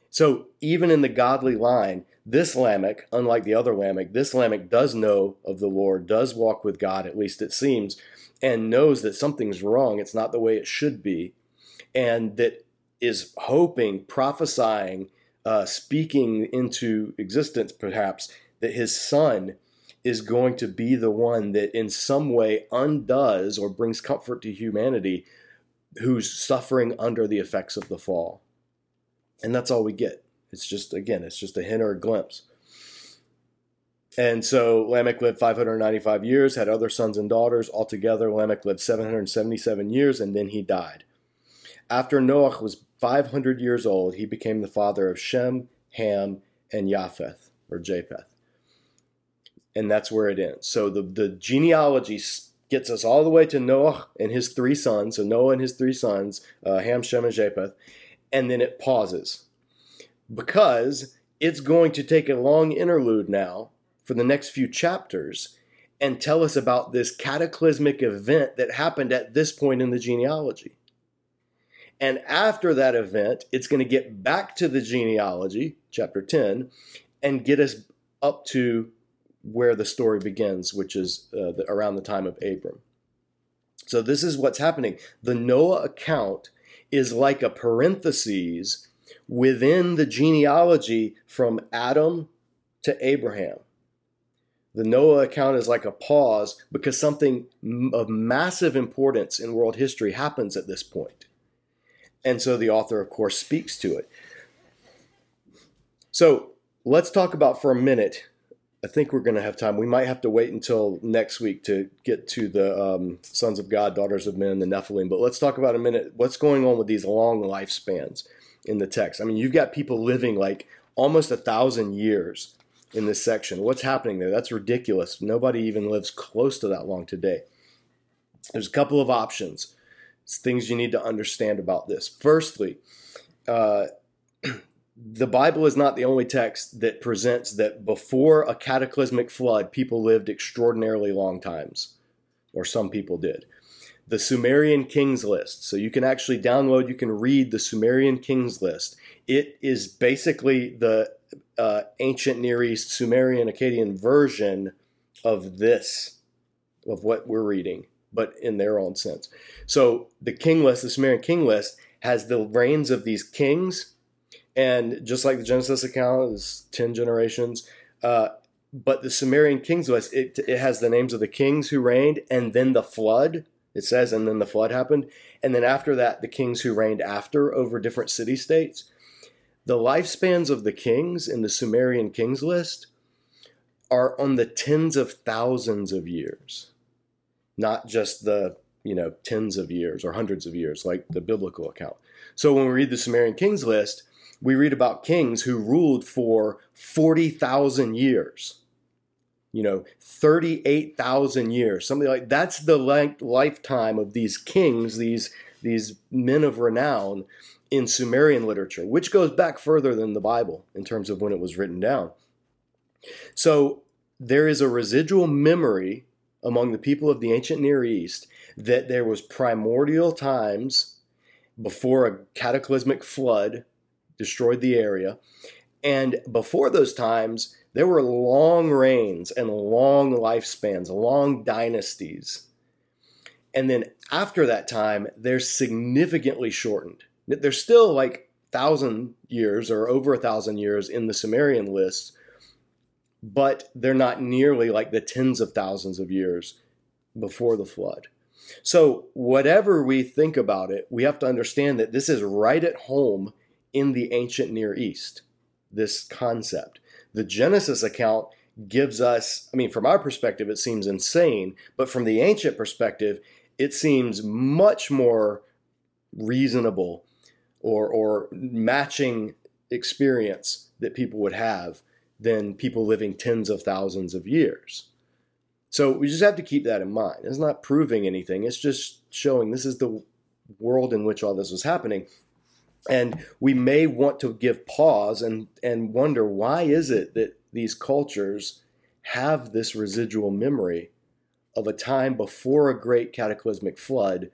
So even in the godly line, this Lamech, unlike the other Lamech, this Lamech does know of the Lord, does walk with God, at least it seems, and knows that something's wrong. It's not the way it should be, and that is hoping, prophesying, uh, speaking into existence, perhaps, that his son is going to be the one that in some way undoes or brings comfort to humanity who's suffering under the effects of the fall. And that's all we get. It's just, again, it's just a hint or a glimpse. And so Lamech lived 595 years, had other sons and daughters. Altogether, Lamech lived 777 years, and then he died. After Noah was 500 years old, he became the father of Shem, Ham, and Japheth, or Japheth. And that's where it ends. So the, the genealogy gets us all the way to Noah and his three sons, so Noah and his three sons, uh, Ham, Shem, and Japheth, and then it pauses. Because it's going to take a long interlude now for the next few chapters and tell us about this cataclysmic event that happened at this point in the genealogy. And after that event, it's going to get back to the genealogy, chapter 10, and get us up to where the story begins, which is uh, the, around the time of Abram. So, this is what's happening. The Noah account is like a parenthesis within the genealogy from Adam to Abraham. The Noah account is like a pause because something of massive importance in world history happens at this point. And so the author, of course, speaks to it. So let's talk about for a minute. I think we're going to have time. We might have to wait until next week to get to the um, sons of God, daughters of men, the Nephilim. But let's talk about a minute what's going on with these long lifespans in the text. I mean, you've got people living like almost a thousand years in this section. What's happening there? That's ridiculous. Nobody even lives close to that long today. There's a couple of options. Things you need to understand about this. Firstly, uh, the Bible is not the only text that presents that before a cataclysmic flood, people lived extraordinarily long times, or some people did. The Sumerian Kings List. So you can actually download, you can read the Sumerian Kings List. It is basically the uh, ancient Near East Sumerian Akkadian version of this, of what we're reading but in their own sense. So the king list, the Sumerian king list, has the reigns of these kings, and just like the Genesis account is ten generations. Uh, but the Sumerian kings list, it, it has the names of the kings who reigned, and then the flood. It says, and then the flood happened, and then after that, the kings who reigned after over different city states. The lifespans of the kings in the Sumerian kings list are on the tens of thousands of years not just the you know tens of years or hundreds of years like the biblical account. So when we read the Sumerian kings list, we read about kings who ruled for 40,000 years. you know, 38,000 years, something like that's the length, lifetime of these kings, these, these men of renown in Sumerian literature, which goes back further than the Bible in terms of when it was written down. So there is a residual memory among the people of the ancient Near East that there was primordial times before a cataclysmic flood destroyed the area. And before those times, there were long reigns and long lifespans, long dynasties. And then after that time, they're significantly shortened. They're still like thousand years or over a thousand years in the Sumerian list, but they're not nearly like the tens of thousands of years before the flood. So, whatever we think about it, we have to understand that this is right at home in the ancient Near East, this concept. The Genesis account gives us, I mean, from our perspective, it seems insane, but from the ancient perspective, it seems much more reasonable or, or matching experience that people would have than people living tens of thousands of years. So we just have to keep that in mind. It's not proving anything, it's just showing this is the world in which all this was happening. And we may want to give pause and, and wonder why is it that these cultures have this residual memory of a time before a great cataclysmic flood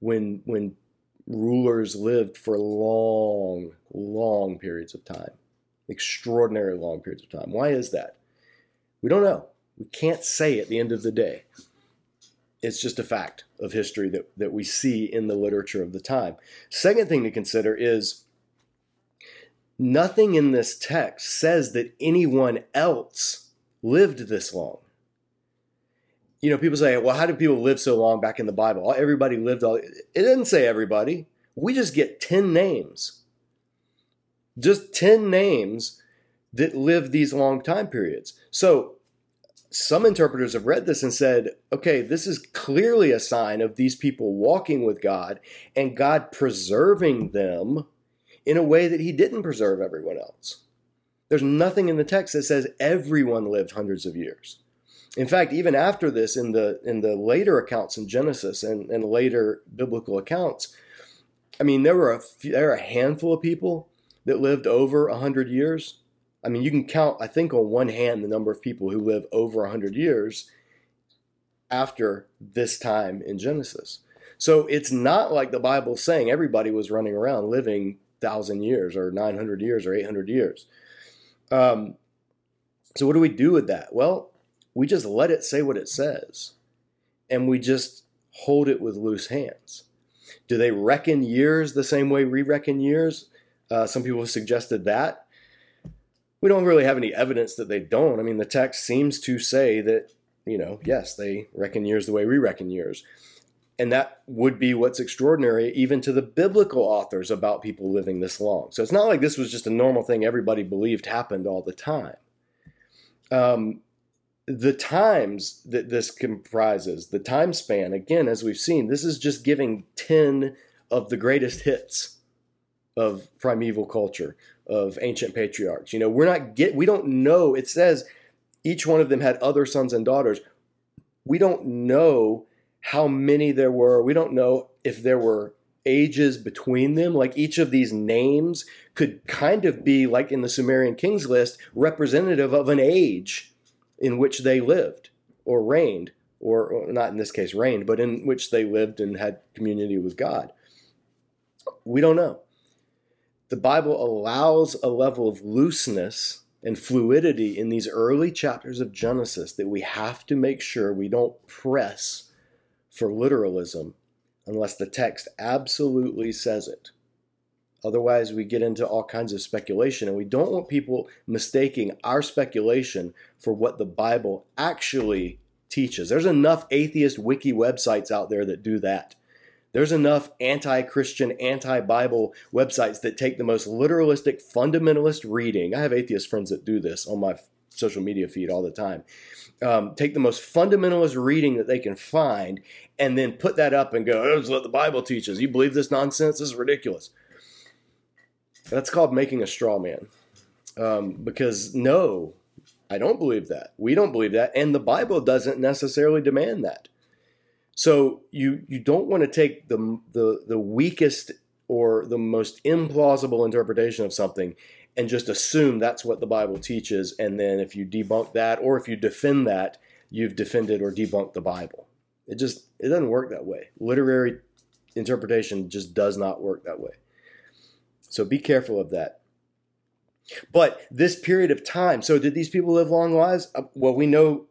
when, when rulers lived for long, long periods of time, extraordinarily long periods of time. Why is that? We don't know. We can't say at the end of the day. It's just a fact of history that, that we see in the literature of the time. Second thing to consider is nothing in this text says that anyone else lived this long. You know, people say, well, how did people live so long back in the Bible? Everybody lived all. It didn't say everybody. We just get 10 names. Just 10 names that lived these long time periods. So some interpreters have read this and said, okay, this is clearly a sign of these people walking with God and God preserving them in a way that He didn't preserve everyone else. There's nothing in the text that says everyone lived hundreds of years. In fact, even after this, in the in the later accounts in Genesis and, and later biblical accounts, I mean, there were a few, there were a handful of people that lived over hundred years, I mean, you can count, I think, on one hand the number of people who live over 100 years after this time in Genesis. So it's not like the Bible's saying everybody was running around living 1,000 years or 900 years or 800 years. Um, so, what do we do with that? Well, we just let it say what it says and we just hold it with loose hands. Do they reckon years the same way we reckon years? Uh, some people have suggested that we don't really have any evidence that they don't. I mean, the text seems to say that, you know, yes, they reckon years the way we reckon years. And that would be what's extraordinary, even to the biblical authors, about people living this long. So it's not like this was just a normal thing everybody believed happened all the time. Um, the times that this comprises, the time span, again, as we've seen, this is just giving 10 of the greatest hits of primeval culture of ancient patriarchs. You know, we're not get we don't know. It says each one of them had other sons and daughters. We don't know how many there were. We don't know if there were ages between them. Like each of these names could kind of be like in the Sumerian kings list, representative of an age in which they lived or reigned, or, or not in this case reigned, but in which they lived and had community with God. We don't know the Bible allows a level of looseness and fluidity in these early chapters of Genesis that we have to make sure we don't press for literalism unless the text absolutely says it. Otherwise, we get into all kinds of speculation, and we don't want people mistaking our speculation for what the Bible actually teaches. There's enough atheist wiki websites out there that do that. There's enough anti Christian, anti Bible websites that take the most literalistic, fundamentalist reading. I have atheist friends that do this on my social media feed all the time. Um, take the most fundamentalist reading that they can find and then put that up and go, oh, this is what the Bible teaches. You believe this nonsense? This is ridiculous. That's called making a straw man. Um, because no, I don't believe that. We don't believe that. And the Bible doesn't necessarily demand that. So you you don't want to take the the the weakest or the most implausible interpretation of something and just assume that's what the Bible teaches and then if you debunk that or if you defend that, you've defended or debunked the Bible. It just it doesn't work that way. Literary interpretation just does not work that way. So be careful of that. But this period of time, so did these people live long lives? Uh, well, we know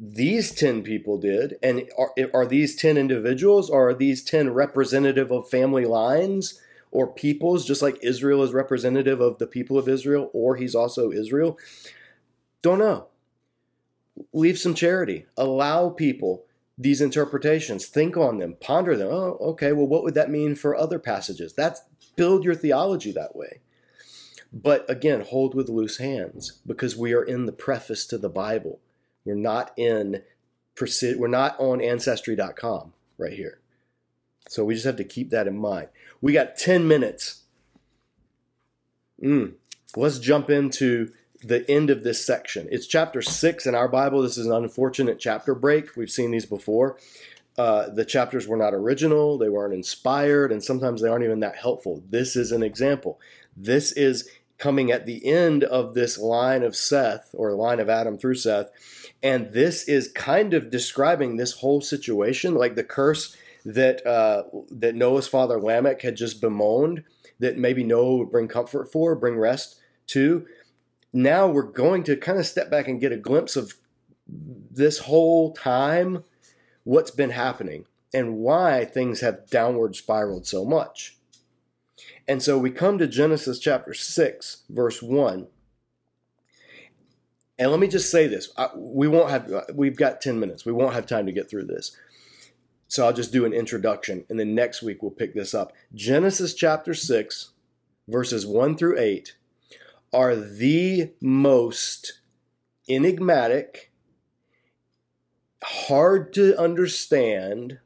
these 10 people did. And are, are these 10 individuals or are these 10 representative of family lines or peoples, just like Israel is representative of the people of Israel or he's also Israel? Don't know. Leave some charity. Allow people these interpretations. Think on them, ponder them. Oh, okay, well, what would that mean for other passages? That's build your theology that way. But again, hold with loose hands because we are in the preface to the Bible. We're not in we're not on ancestry.com right here. So we just have to keep that in mind. We got 10 minutes. Mm. Let's jump into the end of this section. It's chapter 6 in our Bible. This is an unfortunate chapter break. We've seen these before. Uh, the chapters were not original, they weren't inspired, and sometimes they aren't even that helpful. This is an example. This is coming at the end of this line of Seth or line of Adam through Seth. And this is kind of describing this whole situation, like the curse that uh, that Noah's father Lamech had just bemoaned, that maybe Noah would bring comfort for, bring rest to. Now we're going to kind of step back and get a glimpse of this whole time, what's been happening, and why things have downward spiraled so much. And so we come to Genesis chapter 6, verse 1. And let me just say this. We won't have, we've got 10 minutes. We won't have time to get through this. So I'll just do an introduction and then next week we'll pick this up. Genesis chapter 6, verses 1 through 8 are the most enigmatic, hard to understand,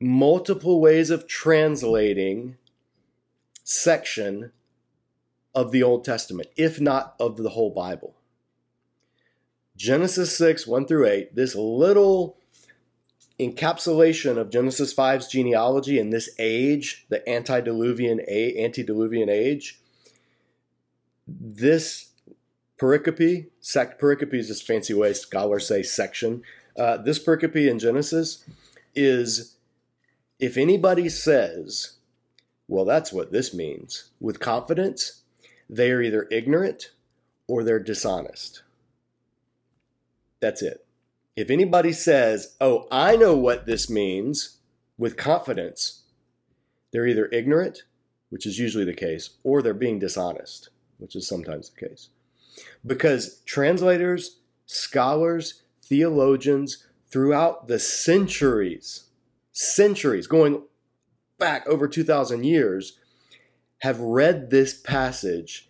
multiple ways of translating section of the Old Testament, if not of the whole Bible. Genesis 6, 1 through 8, this little encapsulation of Genesis 5's genealogy in this age, the antediluvian antediluvian age, this pericope, sect pericope is just fancy way scholars say section. Uh, this pericope in Genesis is if anybody says well, that's what this means. With confidence, they are either ignorant or they're dishonest. That's it. If anybody says, oh, I know what this means with confidence, they're either ignorant, which is usually the case, or they're being dishonest, which is sometimes the case. Because translators, scholars, theologians throughout the centuries, centuries, going back over 2,000 years have read this passage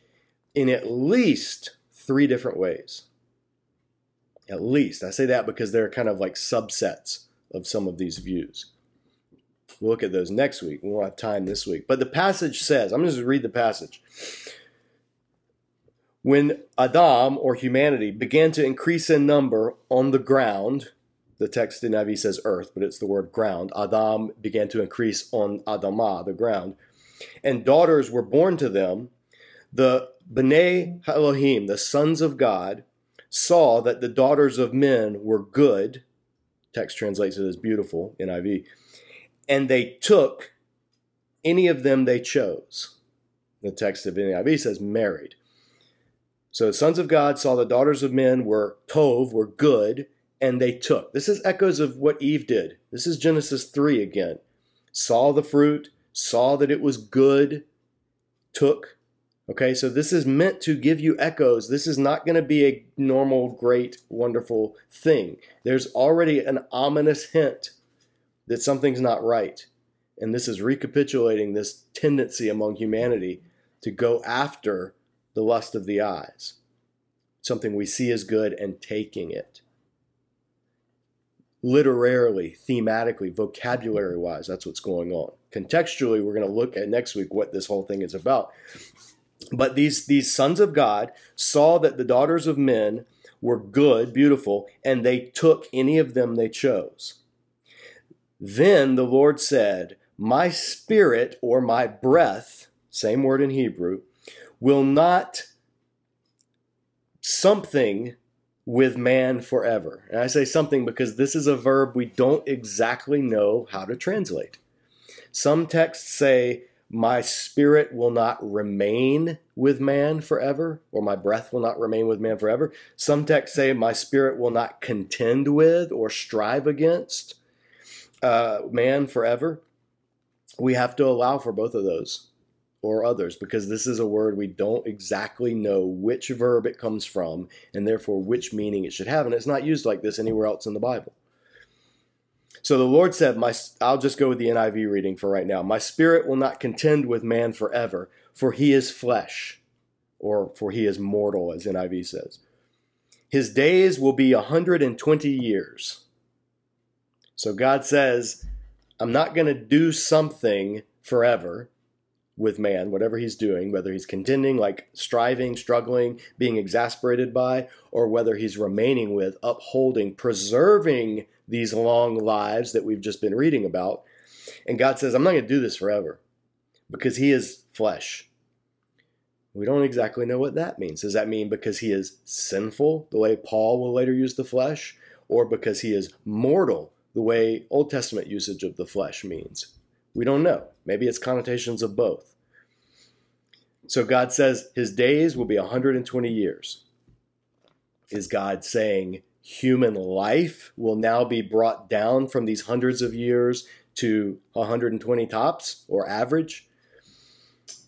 in at least three different ways. At least. I say that because they're kind of like subsets of some of these views. We'll look at those next week. We won't have time this week. But the passage says, I'm going to read the passage. When Adam, or humanity, began to increase in number on the ground, the text in NIV says earth, but it's the word ground. Adam began to increase on Adamah, the ground. And daughters were born to them. The B'nai Elohim, the sons of God, saw that the daughters of men were good. Text translates it as beautiful, in NIV. And they took any of them they chose. The text of NIV says married. So the sons of God saw the daughters of men were tov, were good, and they took. This is echoes of what Eve did. This is Genesis 3 again. Saw the fruit, saw that it was good, took. Okay, so this is meant to give you echoes. This is not going to be a normal, great, wonderful thing. There's already an ominous hint that something's not right. And this is recapitulating this tendency among humanity to go after the lust of the eyes, something we see as good and taking it literarily, thematically, vocabulary wise, that's what's going on. Contextually, we're going to look at next week what this whole thing is about. But these, these sons of God saw that the daughters of men were good, beautiful, and they took any of them they chose. Then the Lord said, My spirit or my breath, same word in Hebrew, will not something with man forever. And I say something because this is a verb we don't exactly know how to translate. Some texts say, My spirit will not remain with man forever, or my breath will not remain with man forever. Some texts say, My spirit will not contend with or strive against uh, man forever. We have to allow for both of those or others because this is a word we don't exactly know which verb it comes from and therefore which meaning it should have. And it's not used like this anywhere else in the Bible. So the Lord said, "My I'll just go with the NIV reading for right now. My spirit will not contend with man forever, for he is flesh, or for he is mortal, as NIV says. His days will be a 120 years. So God says, I'm not going to do something forever with man, whatever he's doing, whether he's contending, like striving, struggling, being exasperated by, or whether he's remaining with, upholding, preserving these long lives that we've just been reading about. And God says, I'm not going to do this forever because He is flesh. We don't exactly know what that means. Does that mean because He is sinful, the way Paul will later use the flesh, or because He is mortal, the way Old Testament usage of the flesh means? We don't know. Maybe it's connotations of both. So God says His days will be 120 years. Is God saying human life will now be brought down from these hundreds of years to 120 tops or average?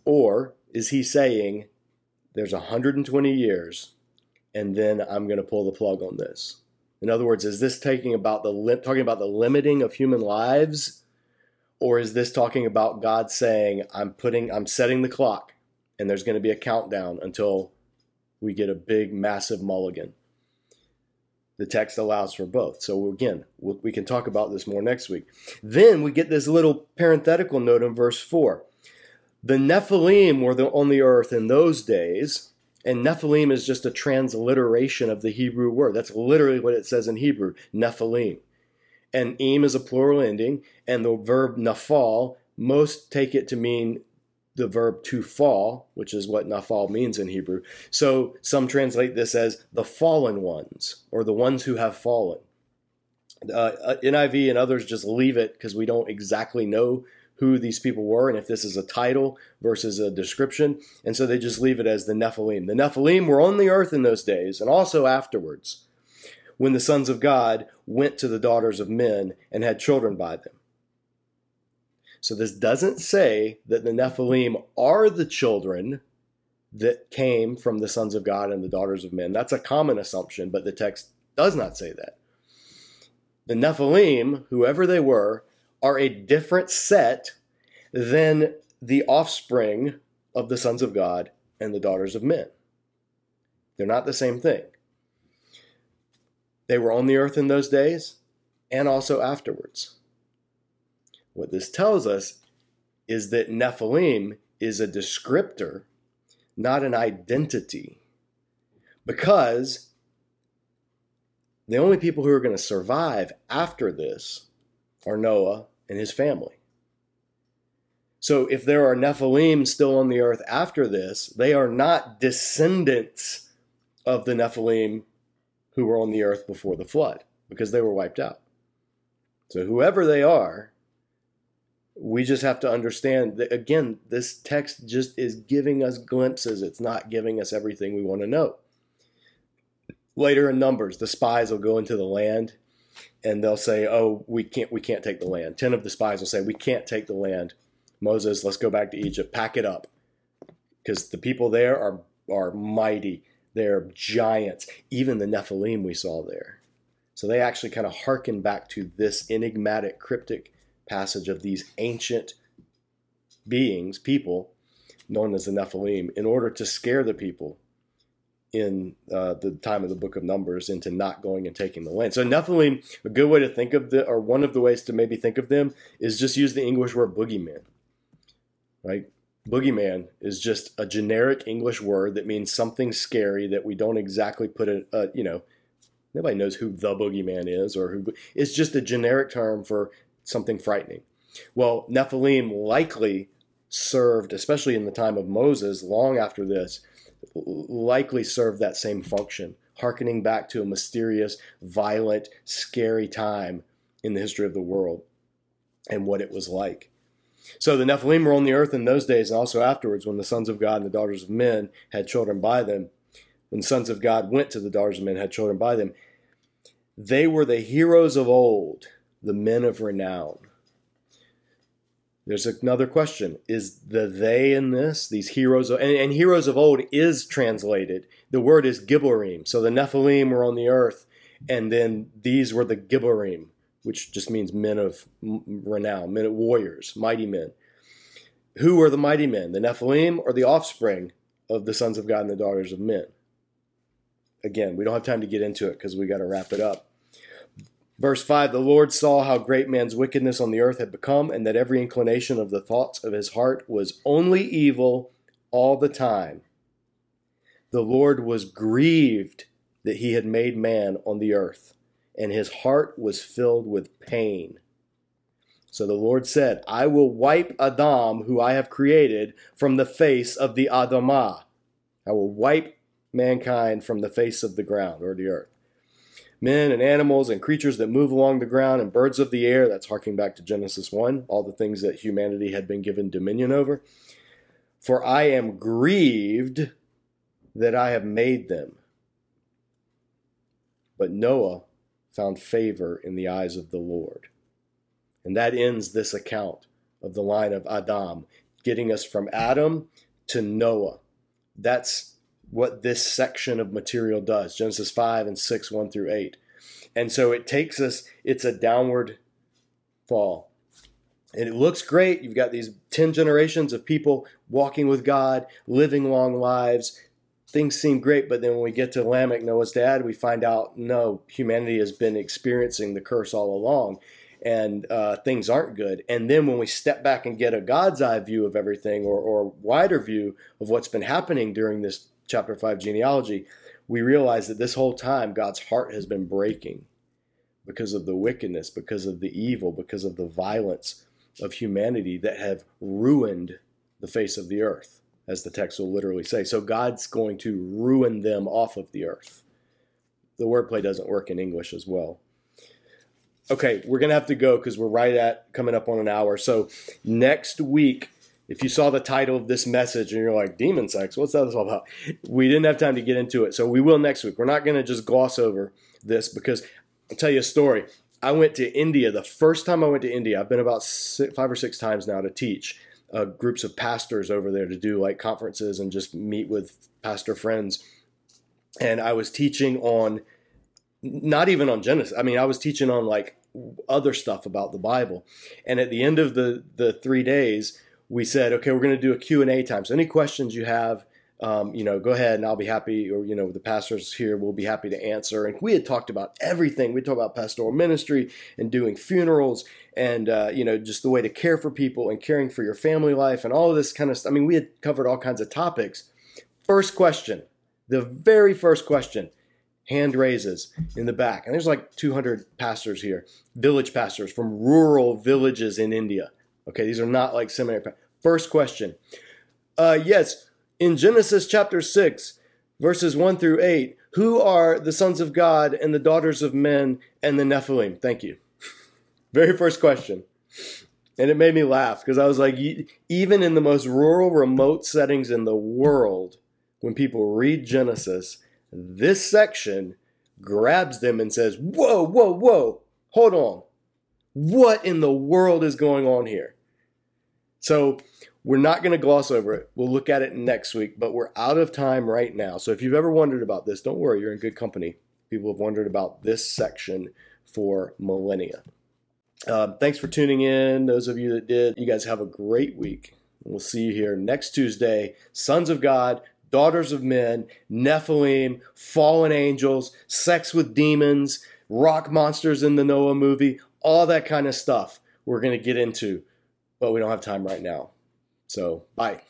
Or is he saying there's 120 years and then I'm going to pull the plug on this? In other words, is this taking about the talking about the limiting of human lives or is this talking about God saying I'm putting I'm setting the clock and there's going to be a countdown until we get a big massive mulligan? the text allows for both. So again, we can talk about this more next week. Then we get this little parenthetical note in verse 4. The Nephilim were on the earth in those days, and Nephilim is just a transliteration of the Hebrew word. That's literally what it says in Hebrew, Nephilim. And im is a plural ending, and the verb nafal, most take it to mean the verb to fall, which is what nafal means in Hebrew. So some translate this as the fallen ones or the ones who have fallen. Uh, uh NIV and others just leave it because we don't exactly know who these people were and if this is a title versus a description. And so they just leave it as the Nephilim. The Nephilim were on the earth in those days and also afterwards when the sons of God went to the daughters of men and had children by them. So this doesn't say that the Nephilim are the children that came from the sons of God and the daughters of men. That's a common assumption, but the text does not say that. The Nephilim, whoever they were, are a different set than the offspring of the sons of God and the daughters of men. They're not the same thing. They were on the earth in those days and also afterwards. What this tells us is that Nephilim is a descriptor, not an identity. Because the only people who are going to survive after this are Noah and his family. So if there are Nephilim still on the earth after this, they are not descendants of the Nephilim who were on the earth before the flood because they were wiped out. So whoever they are, we just have to understand that again this text just is giving us glimpses. It's not giving us everything we want to know. Later in numbers the spies will go into the land and they'll say oh we can't we can't take the land. 10 of the spies will say we can't take the land. Moses let's go back to egypt. Pack it up because the people there are are mighty they're giants even the nephilim we saw there so they actually kind of harken back to this enigmatic cryptic passage of these ancient beings, people, known as the Nephilim, in order to scare the people in uh, the time of the book of Numbers into not going and taking the land. So Nephilim, a good way to think of the, or one of the ways to maybe think of them, is just use the English word boogeyman. Right? Boogeyman is just a generic English word that means something scary that we don't exactly put it, uh, you know, nobody knows who the boogeyman is or who, it's just a generic term for something frightening. Well, Nephilim likely served, especially in the time of Moses, long after this, likely served that same function, harkening back to a mysterious, violent, scary time in the history of the world and what it was like. So the Nephilim were on the earth in those days and also afterwards when the sons of God and the daughters of men had children by them. When sons of God went to the daughters of men had children by them. They were the heroes of old, the men of renown. There's another question. Is the they in this, these heroes, of, and, and, heroes of old is translated. The word is Gibborim. So the Nephilim were on the earth, and then these were the Gibborim which just means men of renown, men of warriors, mighty men. Who are the mighty men, the Nephilim or the offspring of the sons of God and the daughters of men? Again, we don't have time to get into it because we got to wrap it up. Verse 5 The Lord saw how great man's wickedness on the earth had become, and that every inclination of the thoughts of his heart was only evil all the time. The Lord was grieved that he had made man on the earth and his heart was filled with pain. So the Lord said, I will wipe Adam, who I have created, from the face of the Adamah. I will wipe mankind from the face of the ground or the earth. Men and animals and creatures that move along the ground and birds of the air, that's harking back to Genesis 1, all the things that humanity had been given dominion over. For I am grieved that I have made them. But Noah found favor in the eyes of the Lord. And that ends this account of the line of Adam, getting us from Adam to Noah. That's what this section of material does Genesis 5 and 6, 1 through 8. And so it takes us, it's a downward fall. And it looks great. You've got these 10 generations of people walking with God, living long lives, things seem great, but then when we get to Lamech, Noah's dad, we find out no, humanity has been experiencing the curse all along, and uh, things aren't good. And then when we step back and get a God's eye view of everything, or, or wider view of what's been happening during this chapter five genealogy, we realize that this whole time God's heart has been breaking because of the wickedness, because of the evil, because of the violence of humanity that have ruined the face of the earth as the text will literally say. So God's going to ruin them off of the earth. The wordplay doesn't work in English as well. Okay, we're going to have to go because we're right at coming up on an hour. So next week, if you saw the title of this message and you're like, demon sex, what's that all about? We didn't have time to get into it. So we will next week. We're not going to just gloss over this because I'll tell you a story. I went to India the first time I went to India. I've been about six, five or six times now to teach uh, groups of pastors over there to do like conferences and just meet with pastor friends. And I was teaching on, not even on Genesis. I mean, I was teaching on like other stuff about the Bible. And at the end of the the three days, we said, okay, we're going to do a Q and A time. So any questions you have um, you know, go ahead and I'll be happy, or, you know, the pastors here will be happy to answer. And we had talked about everything. We talked about pastoral ministry and doing funerals and, uh, you know, just the way to care for people and caring for your family life and all of this kind of stuff. I mean, we had covered all kinds of topics. First question, the very first question, hand raises in the back. And there's like 200 pastors here, village pastors from rural villages in India. Okay, these are not like seminary. First question. Uh, yes, in Genesis chapter 6, verses 1 through 8, who are the sons of God and the daughters of men and the Nephilim? Thank you. Very first question. And it made me laugh because I was like, even in the most rural, remote settings in the world, when people read Genesis, this section grabs them and says, Whoa, whoa, whoa, hold on. What in the world is going on here? So we're not going to gloss over it. We'll look at it next week, but we're out of time right now. So if you've ever wondered about this, don't worry, you're in good company. People have wondered about this section for millennia. Uh, thanks for tuning in. Those of you that did, you guys have a great week. We'll see you here next Tuesday. Sons of God, daughters of men, Nephilim, fallen angels, sex with demons, rock monsters in the Noah movie, all that kind of stuff we're going to get into, but we don't have time right now. So, bye.